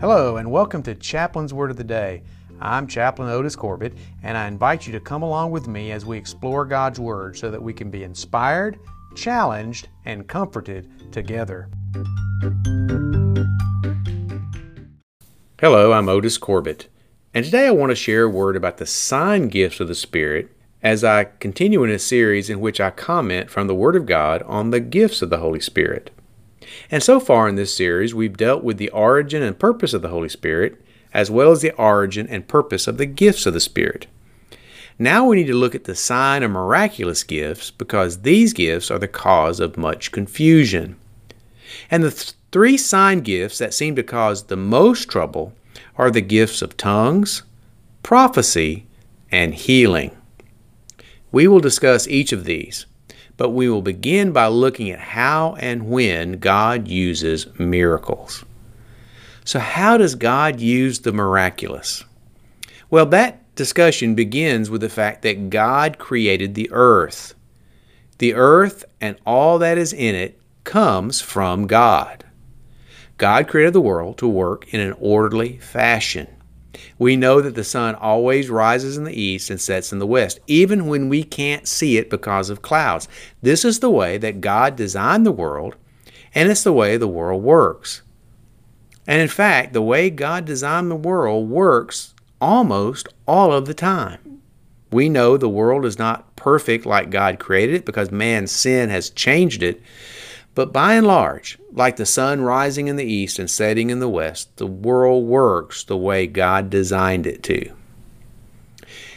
Hello, and welcome to Chaplain's Word of the Day. I'm Chaplain Otis Corbett, and I invite you to come along with me as we explore God's Word so that we can be inspired, challenged, and comforted together. Hello, I'm Otis Corbett, and today I want to share a word about the sign gifts of the Spirit as I continue in a series in which I comment from the Word of God on the gifts of the Holy Spirit. And so far in this series, we've dealt with the origin and purpose of the Holy Spirit, as well as the origin and purpose of the gifts of the Spirit. Now we need to look at the sign of miraculous gifts because these gifts are the cause of much confusion. And the th- three sign gifts that seem to cause the most trouble are the gifts of tongues, prophecy, and healing. We will discuss each of these but we will begin by looking at how and when God uses miracles. So, how does God use the miraculous? Well, that discussion begins with the fact that God created the earth. The earth and all that is in it comes from God. God created the world to work in an orderly fashion. We know that the sun always rises in the east and sets in the west, even when we can't see it because of clouds. This is the way that God designed the world, and it's the way the world works. And in fact, the way God designed the world works almost all of the time. We know the world is not perfect like God created it because man's sin has changed it. But by and large, like the sun rising in the east and setting in the west, the world works the way God designed it to.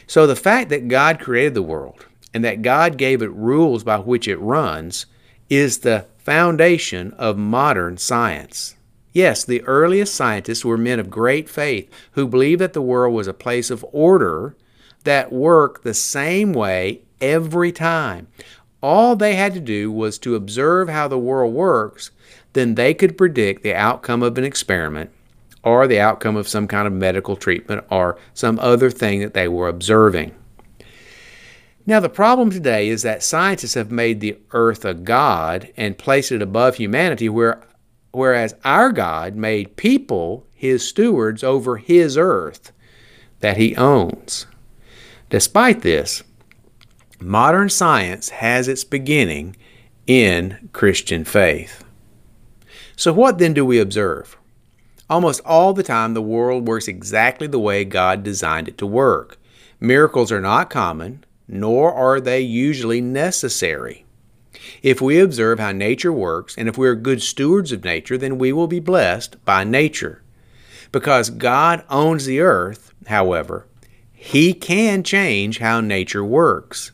So the fact that God created the world and that God gave it rules by which it runs is the foundation of modern science. Yes, the earliest scientists were men of great faith who believed that the world was a place of order that worked the same way every time. All they had to do was to observe how the world works, then they could predict the outcome of an experiment or the outcome of some kind of medical treatment or some other thing that they were observing. Now, the problem today is that scientists have made the earth a god and placed it above humanity, where, whereas our God made people his stewards over his earth that he owns. Despite this, Modern science has its beginning in Christian faith. So, what then do we observe? Almost all the time, the world works exactly the way God designed it to work. Miracles are not common, nor are they usually necessary. If we observe how nature works, and if we are good stewards of nature, then we will be blessed by nature. Because God owns the earth, however, He can change how nature works.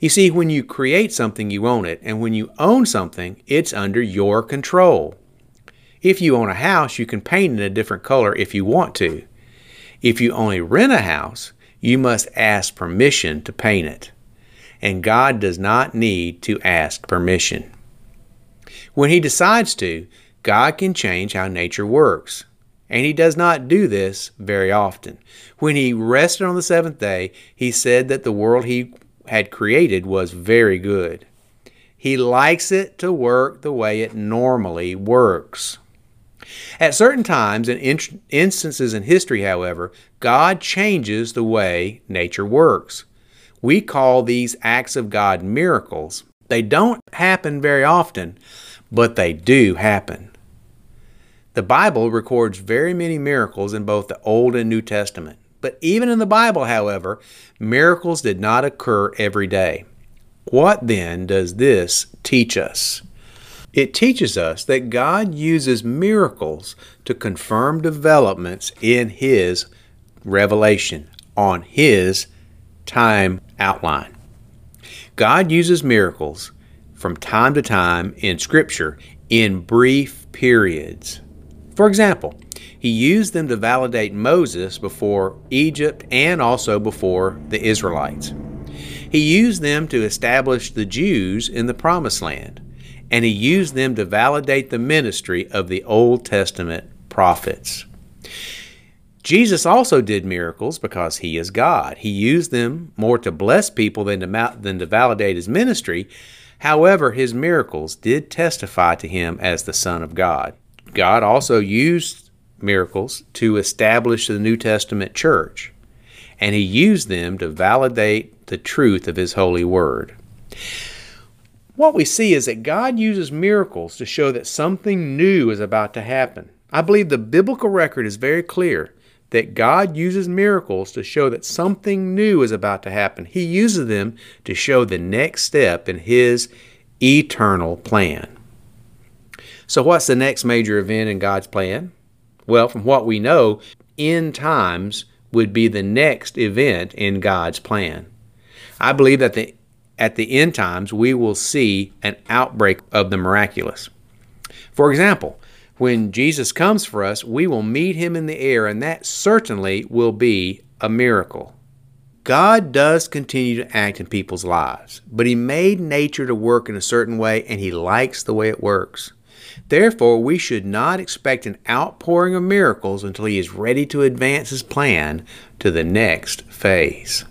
You see, when you create something, you own it, and when you own something, it's under your control. If you own a house, you can paint it a different color if you want to. If you only rent a house, you must ask permission to paint it. And God does not need to ask permission. When He decides to, God can change how nature works. And He does not do this very often. When He rested on the seventh day, He said that the world He had created was very good. He likes it to work the way it normally works. At certain times and in instances in history, however, God changes the way nature works. We call these acts of God miracles. They don't happen very often, but they do happen. The Bible records very many miracles in both the Old and New Testament. But even in the Bible, however, miracles did not occur every day. What then does this teach us? It teaches us that God uses miracles to confirm developments in His revelation on His time outline. God uses miracles from time to time in Scripture in brief periods. For example, he used them to validate Moses before Egypt and also before the Israelites. He used them to establish the Jews in the Promised Land, and he used them to validate the ministry of the Old Testament prophets. Jesus also did miracles because he is God. He used them more to bless people than to, than to validate his ministry. However, his miracles did testify to him as the Son of God. God also used miracles to establish the New Testament church, and he used them to validate the truth of his holy word. What we see is that God uses miracles to show that something new is about to happen. I believe the biblical record is very clear that God uses miracles to show that something new is about to happen. He uses them to show the next step in His eternal plan. So, what's the next major event in God's plan? Well, from what we know, end times would be the next event in God's plan. I believe that the, at the end times we will see an outbreak of the miraculous. For example, when Jesus comes for us, we will meet him in the air, and that certainly will be a miracle. God does continue to act in people's lives, but He made nature to work in a certain way, and He likes the way it works. Therefore, we should not expect an outpouring of miracles until He is ready to advance His plan to the next phase.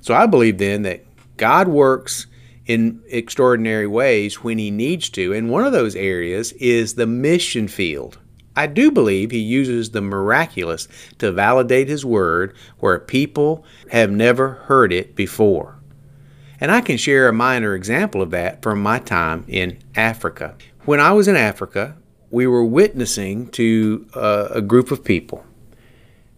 So I believe then that God works in extraordinary ways when he needs to. And one of those areas is the mission field. I do believe he uses the miraculous to validate his word where people have never heard it before. And I can share a minor example of that from my time in Africa. When I was in Africa, we were witnessing to a, a group of people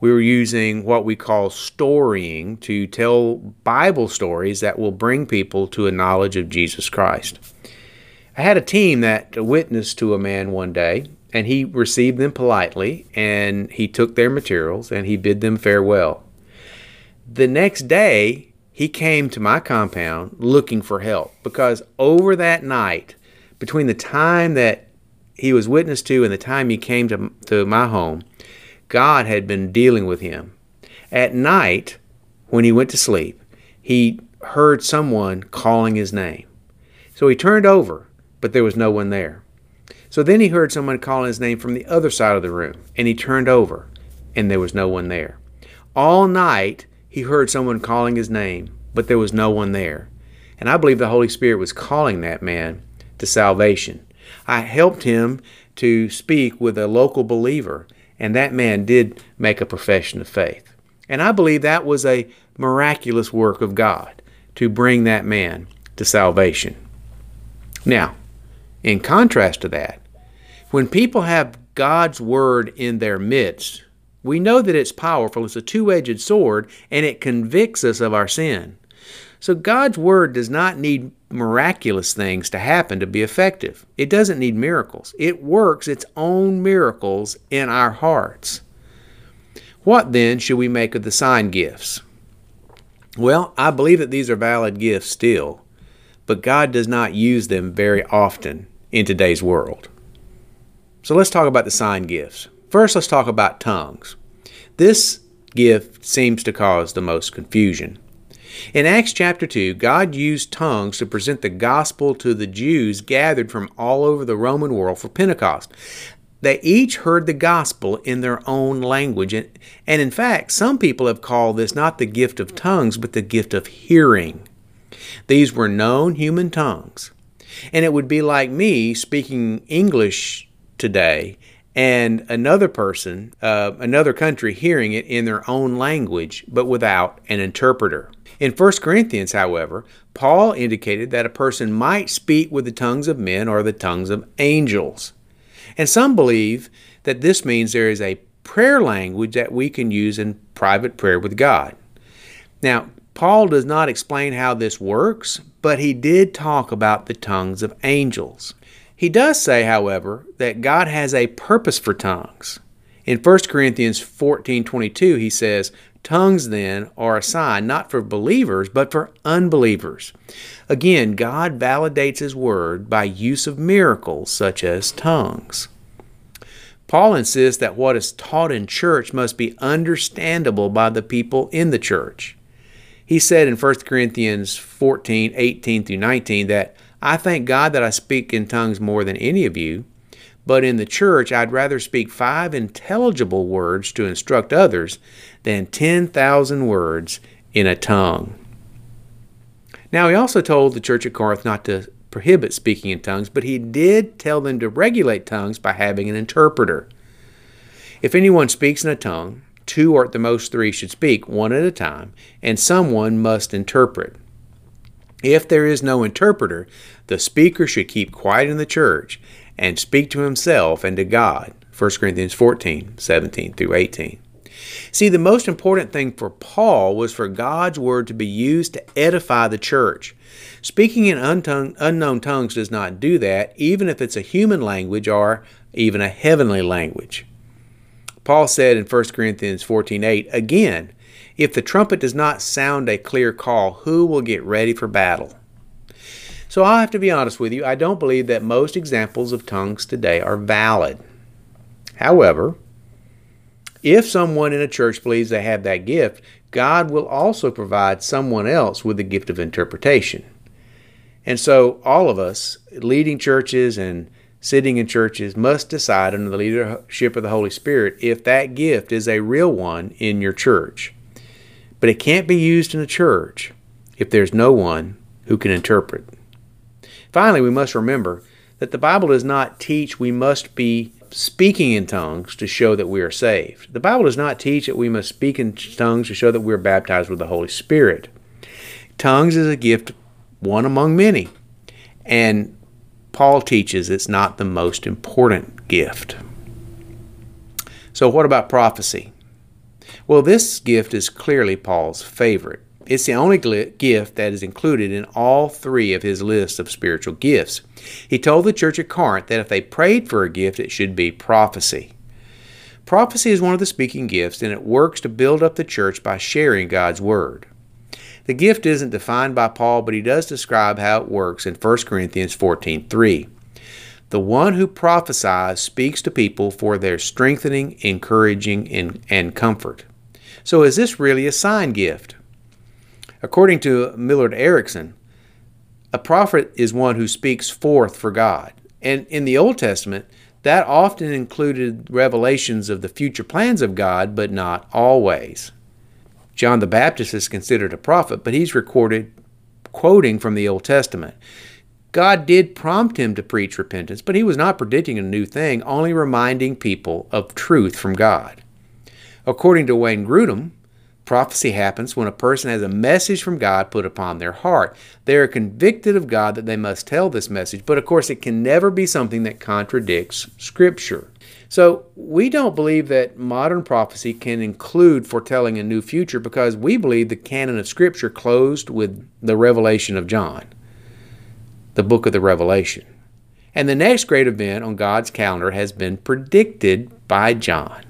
we were using what we call storying to tell Bible stories that will bring people to a knowledge of Jesus Christ. I had a team that witnessed to a man one day, and he received them politely, and he took their materials and he bid them farewell. The next day, he came to my compound looking for help because over that night, between the time that he was witnessed to and the time he came to, to my home, God had been dealing with him. At night, when he went to sleep, he heard someone calling his name. So he turned over, but there was no one there. So then he heard someone calling his name from the other side of the room, and he turned over, and there was no one there. All night, he heard someone calling his name, but there was no one there. And I believe the Holy Spirit was calling that man to salvation. I helped him to speak with a local believer and that man did make a profession of faith. And I believe that was a miraculous work of God to bring that man to salvation. Now, in contrast to that, when people have God's word in their midst, we know that it's powerful. It's a two edged sword, and it convicts us of our sin. So God's Word does not need miraculous things to happen to be effective. It doesn't need miracles. It works its own miracles in our hearts. What then should we make of the sign gifts? Well, I believe that these are valid gifts still, but God does not use them very often in today's world. So let's talk about the sign gifts. First, let's talk about tongues. This gift seems to cause the most confusion. In Acts chapter 2, God used tongues to present the gospel to the Jews gathered from all over the Roman world for Pentecost. They each heard the gospel in their own language. And, and in fact, some people have called this not the gift of tongues, but the gift of hearing. These were known human tongues. And it would be like me speaking English today and another person, uh, another country, hearing it in their own language, but without an interpreter. In 1 Corinthians, however, Paul indicated that a person might speak with the tongues of men or the tongues of angels. And some believe that this means there is a prayer language that we can use in private prayer with God. Now, Paul does not explain how this works, but he did talk about the tongues of angels. He does say, however, that God has a purpose for tongues. In 1 Corinthians 14:22 he says, "Tongues then are a sign not for believers but for unbelievers." Again, God validates his word by use of miracles such as tongues. Paul insists that what is taught in church must be understandable by the people in the church. He said in 1 Corinthians 14, 18 through 19 that I thank God that I speak in tongues more than any of you, but in the church I'd rather speak five intelligible words to instruct others than 10,000 words in a tongue. Now, he also told the church at Corinth not to prohibit speaking in tongues, but he did tell them to regulate tongues by having an interpreter. If anyone speaks in a tongue, two or at the most three should speak, one at a time, and someone must interpret. If there is no interpreter, the speaker should keep quiet in the church and speak to himself and to God. 1 Corinthians 14, 17 through 18. See, the most important thing for Paul was for God's word to be used to edify the church. Speaking in unknown tongues does not do that, even if it's a human language or even a heavenly language. Paul said in 1 Corinthians 14:8, again, if the trumpet does not sound a clear call, who will get ready for battle? So i have to be honest with you, I don't believe that most examples of tongues today are valid. However, if someone in a church believes they have that gift, God will also provide someone else with the gift of interpretation. And so all of us, leading churches and sitting in churches, must decide under the leadership of the Holy Spirit if that gift is a real one in your church. But it can't be used in a church if there's no one who can interpret. Finally, we must remember that the Bible does not teach we must be speaking in tongues to show that we are saved. The Bible does not teach that we must speak in tongues to show that we are baptized with the Holy Spirit. Tongues is a gift, one among many. And Paul teaches it's not the most important gift. So, what about prophecy? Well, this gift is clearly Paul's favorite. It's the only gift that is included in all three of his lists of spiritual gifts. He told the church at Corinth that if they prayed for a gift, it should be prophecy. Prophecy is one of the speaking gifts, and it works to build up the church by sharing God's word. The gift isn't defined by Paul, but he does describe how it works in 1 Corinthians 14:3. The one who prophesies speaks to people for their strengthening, encouraging, and, and comfort. So is this really a sign gift? According to Millard Erickson, a prophet is one who speaks forth for God. And in the Old Testament, that often included revelations of the future plans of God, but not always. John the Baptist is considered a prophet, but he's recorded quoting from the Old Testament. God did prompt him to preach repentance, but he was not predicting a new thing, only reminding people of truth from God. According to Wayne Grudem, Prophecy happens when a person has a message from God put upon their heart. They are convicted of God that they must tell this message, but of course, it can never be something that contradicts Scripture. So, we don't believe that modern prophecy can include foretelling a new future because we believe the canon of Scripture closed with the revelation of John, the book of the Revelation. And the next great event on God's calendar has been predicted by John.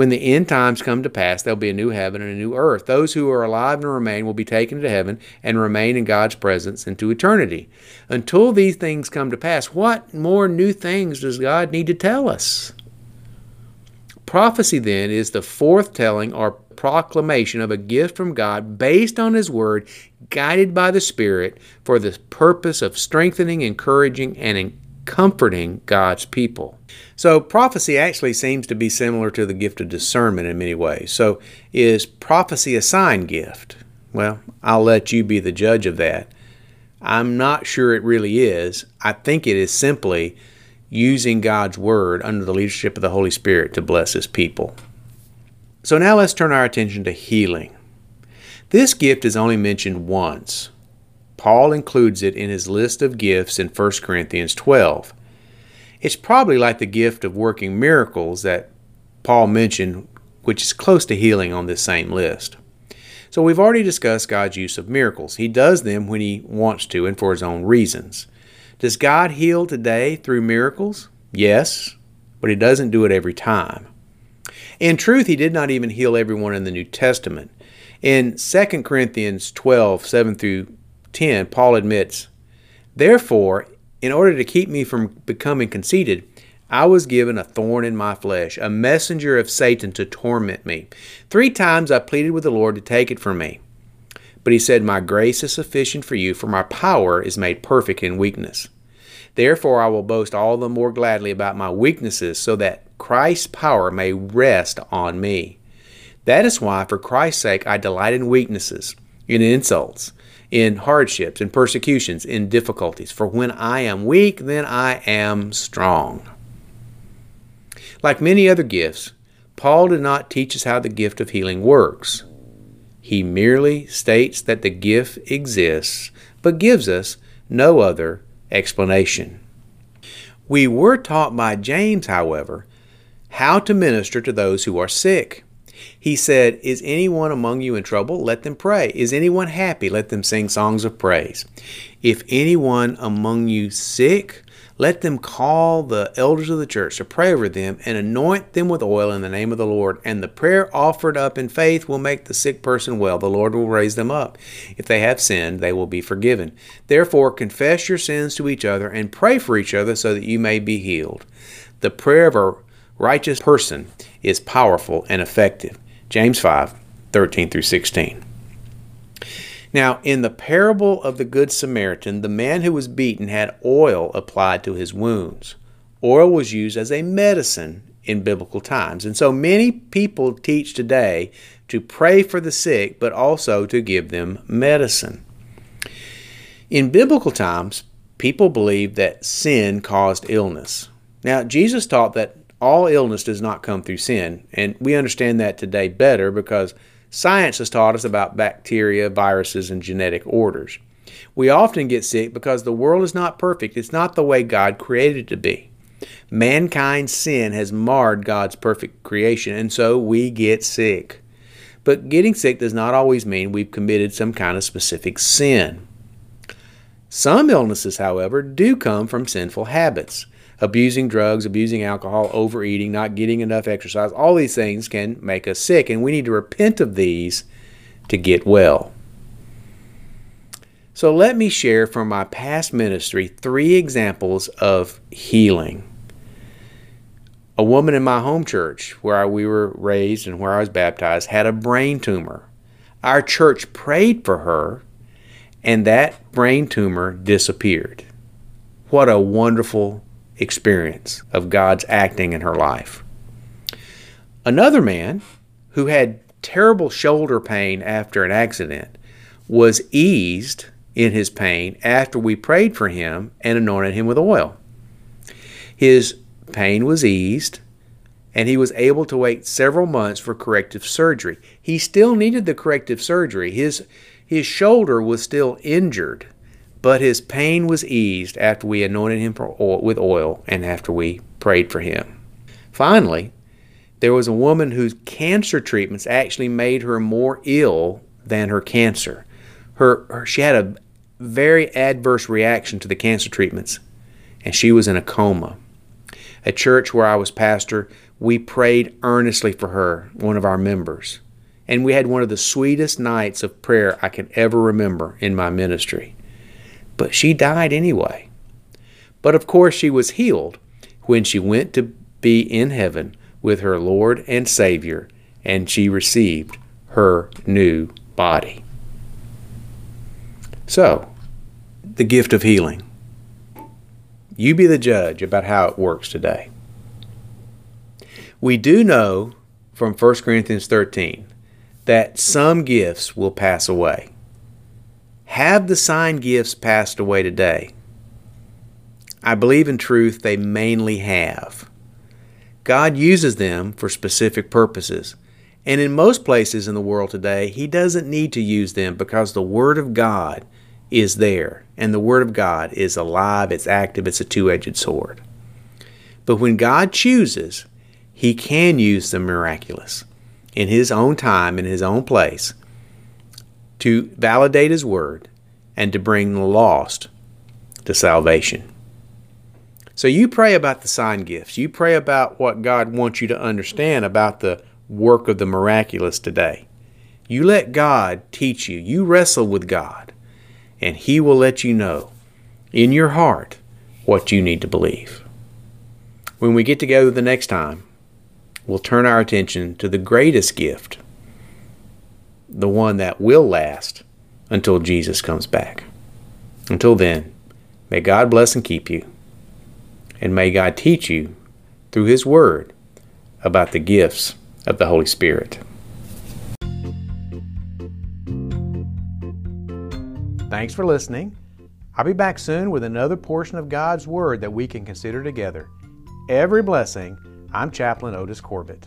When the end times come to pass, there'll be a new heaven and a new earth. Those who are alive and remain will be taken to heaven and remain in God's presence into eternity. Until these things come to pass, what more new things does God need to tell us? Prophecy, then, is the foretelling or proclamation of a gift from God based on His Word, guided by the Spirit, for the purpose of strengthening, encouraging, and comforting God's people. So, prophecy actually seems to be similar to the gift of discernment in many ways. So, is prophecy a sign gift? Well, I'll let you be the judge of that. I'm not sure it really is. I think it is simply using God's Word under the leadership of the Holy Spirit to bless His people. So, now let's turn our attention to healing. This gift is only mentioned once. Paul includes it in his list of gifts in 1 Corinthians 12. It's probably like the gift of working miracles that Paul mentioned, which is close to healing on this same list. So we've already discussed God's use of miracles. He does them when he wants to and for his own reasons. Does God heal today through miracles? Yes, but he doesn't do it every time. In truth, he did not even heal everyone in the New Testament. In 2 Corinthians 12, 7 through 10, Paul admits, Therefore, in order to keep me from becoming conceited, I was given a thorn in my flesh, a messenger of Satan to torment me. Three times I pleaded with the Lord to take it from me. But he said, My grace is sufficient for you, for my power is made perfect in weakness. Therefore I will boast all the more gladly about my weaknesses, so that Christ's power may rest on me. That is why, for Christ's sake, I delight in weaknesses, in insults in hardships, in persecutions, in difficulties. For when I am weak, then I am strong. Like many other gifts, Paul did not teach us how the gift of healing works. He merely states that the gift exists, but gives us no other explanation. We were taught by James, however, how to minister to those who are sick. He said, Is anyone among you in trouble? Let them pray. Is anyone happy? Let them sing songs of praise. If anyone among you sick, let them call the elders of the church to pray over them and anoint them with oil in the name of the Lord. And the prayer offered up in faith will make the sick person well. The Lord will raise them up. If they have sinned, they will be forgiven. Therefore, confess your sins to each other and pray for each other so that you may be healed. The prayer of a righteous person is powerful and effective. James 5 13 through 16. Now, in the parable of the Good Samaritan, the man who was beaten had oil applied to his wounds. Oil was used as a medicine in biblical times. And so many people teach today to pray for the sick, but also to give them medicine. In biblical times, people believed that sin caused illness. Now, Jesus taught that all illness does not come through sin, and we understand that today better because Science has taught us about bacteria, viruses, and genetic orders. We often get sick because the world is not perfect. It's not the way God created it to be. Mankind's sin has marred God's perfect creation, and so we get sick. But getting sick does not always mean we've committed some kind of specific sin. Some illnesses, however, do come from sinful habits abusing drugs, abusing alcohol, overeating, not getting enough exercise, all these things can make us sick, and we need to repent of these to get well. So, let me share from my past ministry three examples of healing. A woman in my home church, where we were raised and where I was baptized, had a brain tumor. Our church prayed for her, and that brain tumor disappeared. What a wonderful experience of God's acting in her life. Another man who had terrible shoulder pain after an accident was eased in his pain after we prayed for him and anointed him with oil. His pain was eased and he was able to wait several months for corrective surgery. He still needed the corrective surgery. His his shoulder was still injured but his pain was eased after we anointed him oil, with oil and after we prayed for him. Finally, there was a woman whose cancer treatments actually made her more ill than her cancer. Her, her, she had a very adverse reaction to the cancer treatments, and she was in a coma. A church where I was pastor, we prayed earnestly for her, one of our members, and we had one of the sweetest nights of prayer I can ever remember in my ministry but she died anyway. But of course, she was healed when she went to be in heaven with her Lord and Savior, and she received her new body. So, the gift of healing. You be the judge about how it works today. We do know from 1 Corinthians 13 that some gifts will pass away. Have the sign gifts passed away today? I believe in truth they mainly have. God uses them for specific purposes. And in most places in the world today, He doesn't need to use them because the Word of God is there. And the Word of God is alive, it's active, it's a two edged sword. But when God chooses, He can use the miraculous in His own time, in His own place, to validate His word and to bring the lost to salvation. So you pray about the sign gifts. You pray about what God wants you to understand about the work of the miraculous today. You let God teach you. You wrestle with God, and He will let you know in your heart what you need to believe. When we get together the next time, we'll turn our attention to the greatest gift the one that will last until Jesus comes back. Until then, may God bless and keep you, and may God teach you through His Word about the gifts of the Holy Spirit. Thanks for listening. I'll be back soon with another portion of God's Word that we can consider together. Every blessing I'm Chaplain Otis Corbett.